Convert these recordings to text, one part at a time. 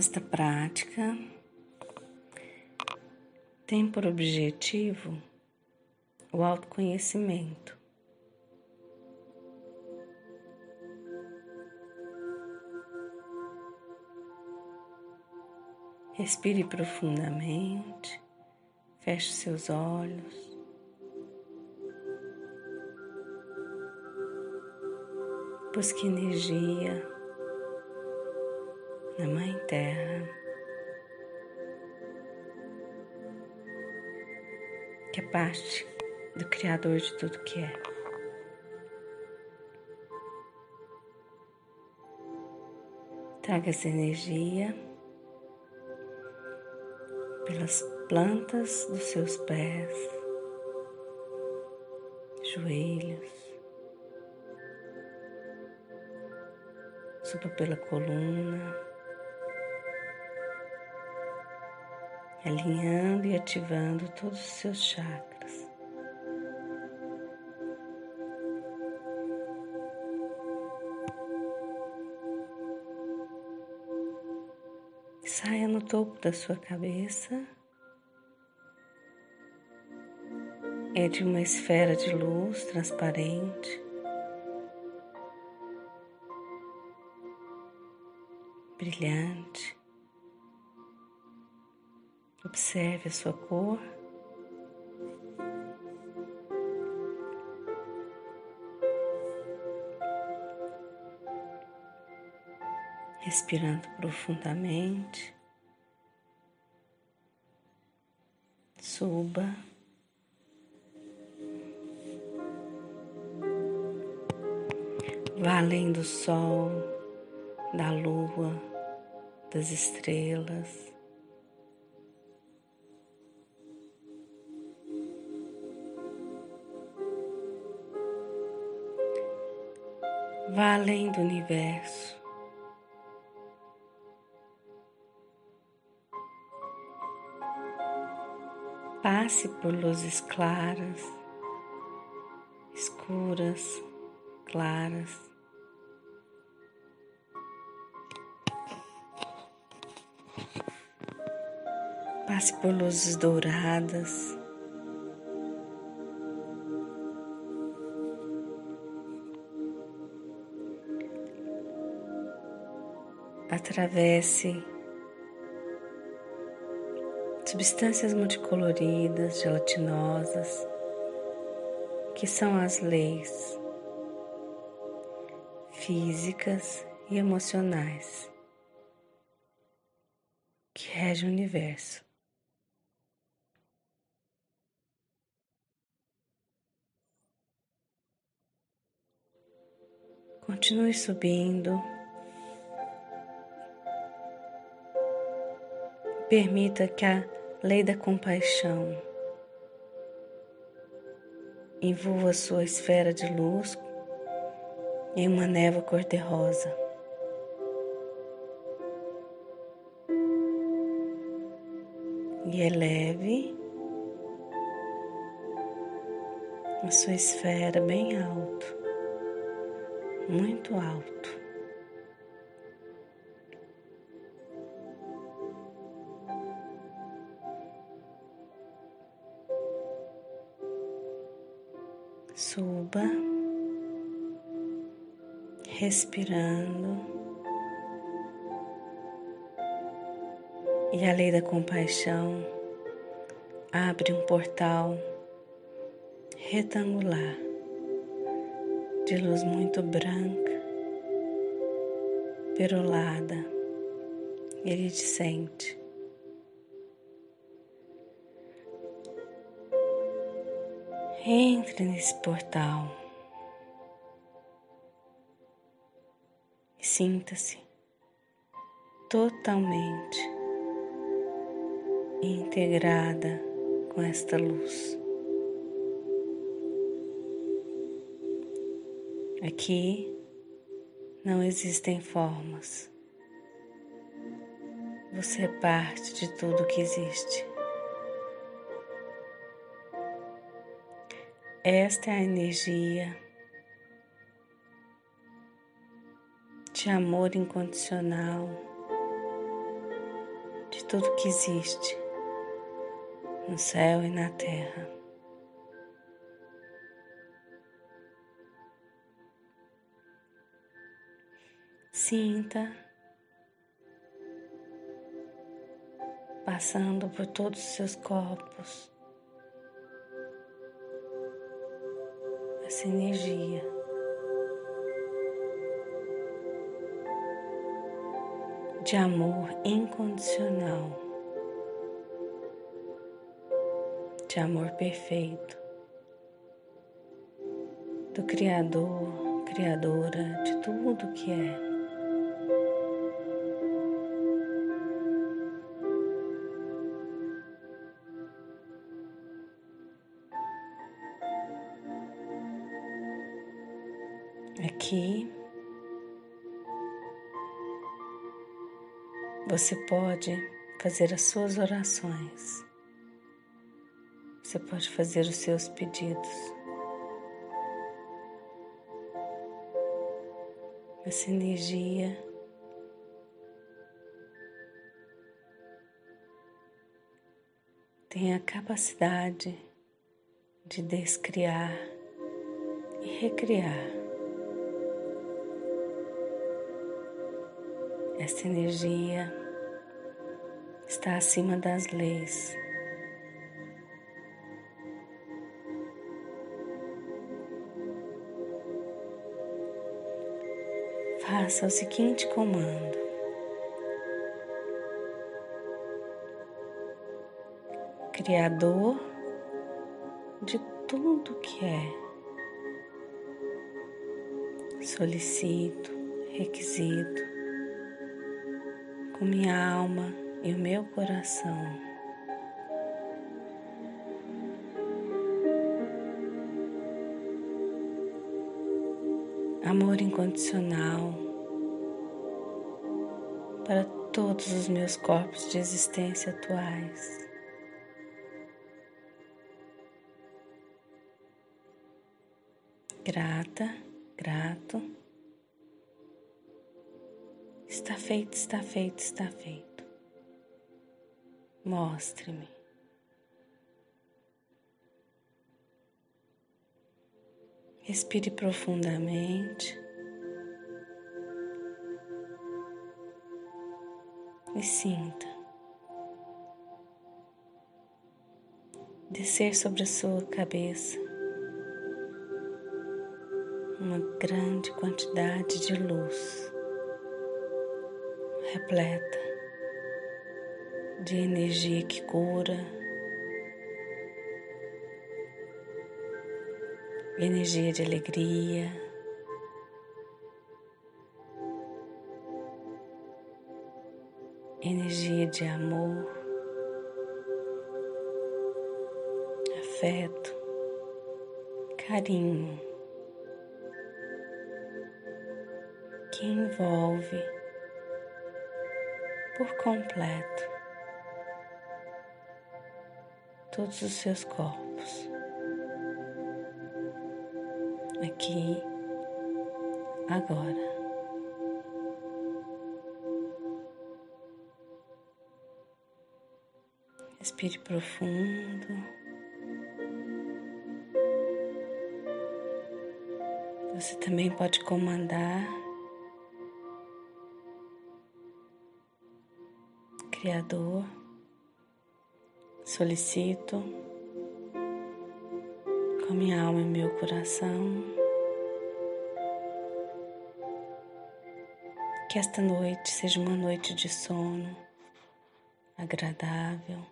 Esta prática tem por objetivo o autoconhecimento. Respire profundamente, feche seus olhos. Busque energia Mãe Terra, que é parte do Criador de tudo que é. Traga essa energia pelas plantas dos seus pés, joelhos, suba pela coluna, alinhando e ativando todos os seus chakras. Saia no topo da sua cabeça. É de uma esfera de luz transparente. Brilhante. Observe a sua cor. respirando profundamente. Suba. Vá além do sol, da lua, das estrelas. Vá além do universo. Passe por luzes claras, escuras, claras. Passe por luzes douradas. Atravesse substâncias multicoloridas, gelatinosas, que são as leis físicas e emocionais que regem o universo. Continue subindo. Permita que a lei da compaixão. Envolva sua esfera de luz em uma névoa cor-de-rosa. E eleve a sua esfera bem alto, muito alto. Suba, respirando, e a lei da compaixão abre um portal retangular de luz muito branca, perolada, iridescente. Entre nesse portal e sinta-se totalmente integrada com esta luz. Aqui não existem formas. Você é parte de tudo que existe. Esta é a energia de amor incondicional, tudo que existe no céu e na terra. Sinta passando por todos os seus corpos essa energia. De amor incondicional, de amor perfeito, do Criador, Criadora de tudo que é. Aqui você pode fazer as suas orações, você pode fazer os seus pedidos. Essa energia tem a capacidade de descriar e recriar. Essa energia está acima das leis. Faça o seguinte comando. Criador de tudo que é, solicito, requisito, com minha alma e o meu coração. Amor incondicional para todos os meus corpos de existência atuais. Grata, grato Está feito, está feito, está feito. Mostre-me. Respire profundamente. E sinta descer sobre a sua cabeça uma grande quantidade de luz repleta de energia que cura, energia de alegria. Energia de amor, afeto, carinho que envolve por completo todos os seus corpos. Aqui, agora. Respire profundo. Você também pode comandar Criador, solicito com minha alma e meu coração que esta noite seja uma noite de sono agradável,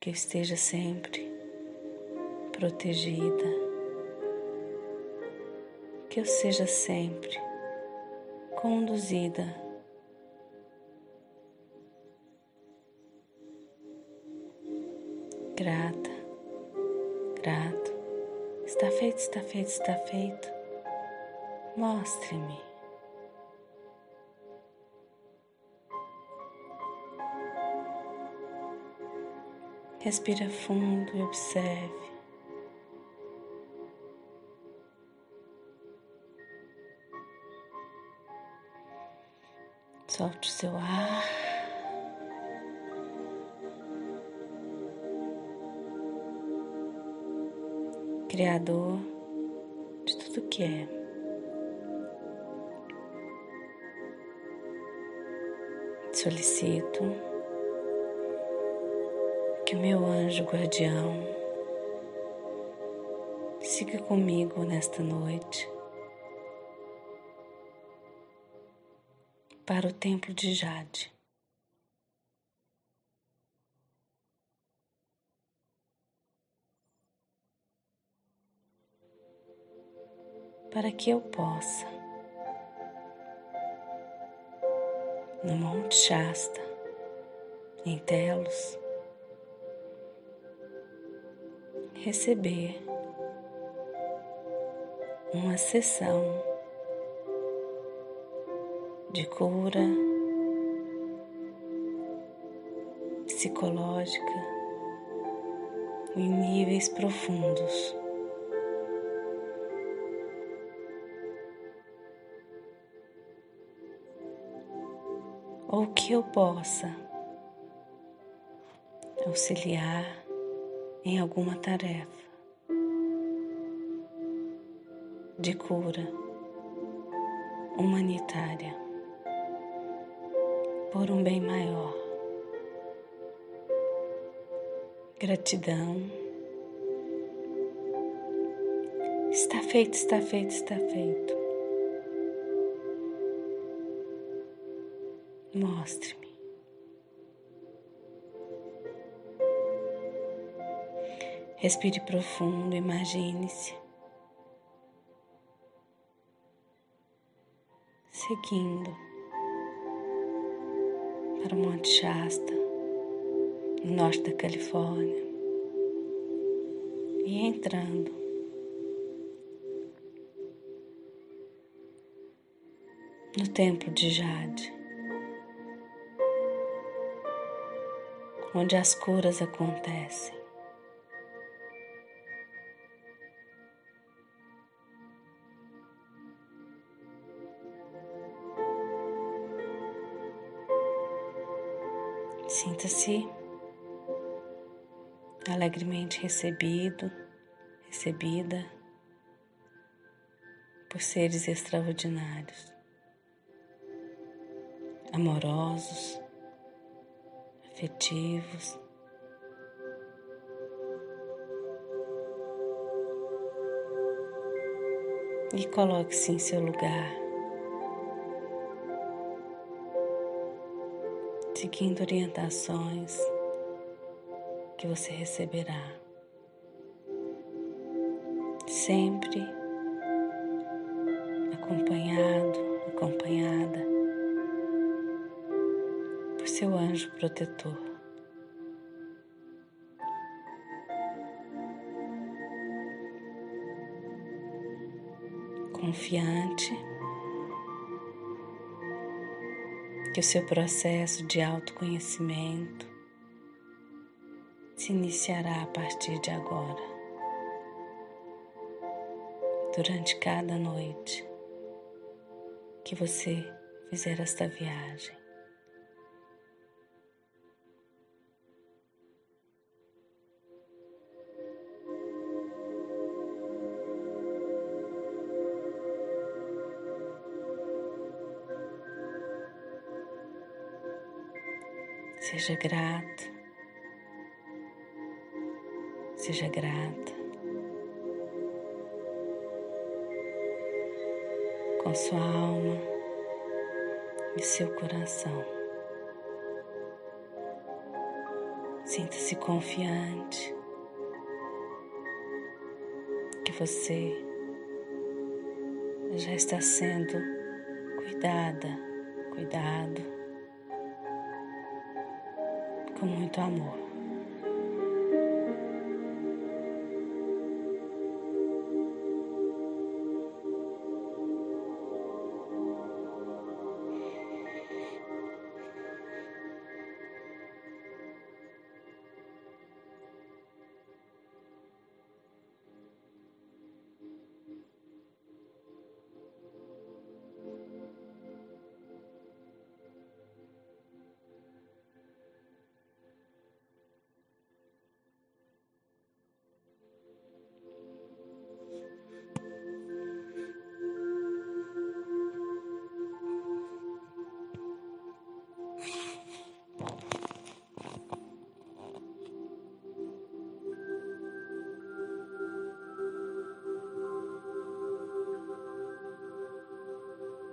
que eu esteja sempre protegida, que eu seja sempre conduzida grata, grato. Está feito, está feito, está feito. Mostre-me. Respira fundo e observe. Solte o seu ar. Criador de tudo que é. Solicito que o meu anjo guardião siga comigo nesta noite para o templo de Jade. Para que eu possa, no Monte Shasta, em Telos, receber uma sessão de cura psicológica em níveis profundos. Ou que eu possa auxiliar em alguma tarefa de cura humanitária por um bem maior. Gratidão. Está feito, está feito, está feito. Mostre-me. Respire profundo, imagine-se. Seguindo para o Monte Shasta, no norte da Califórnia, e entrando no Templo de Jade, onde as curas acontecem. Sinta-se alegremente recebido, recebida por seres extraordinários, amorosos, afetivos. E coloque-se em seu lugar. seguindo orientações que você receberá. Sempre acompanhado, acompanhada seu anjo protetor. Confiante que o seu processo de autoconhecimento se iniciará a partir de agora, durante cada noite que você fizer esta viagem. Seja grato, seja grata com sua alma e seu coração. Sinta-se confiante que você já está sendo cuidada, cuidado com muito amor.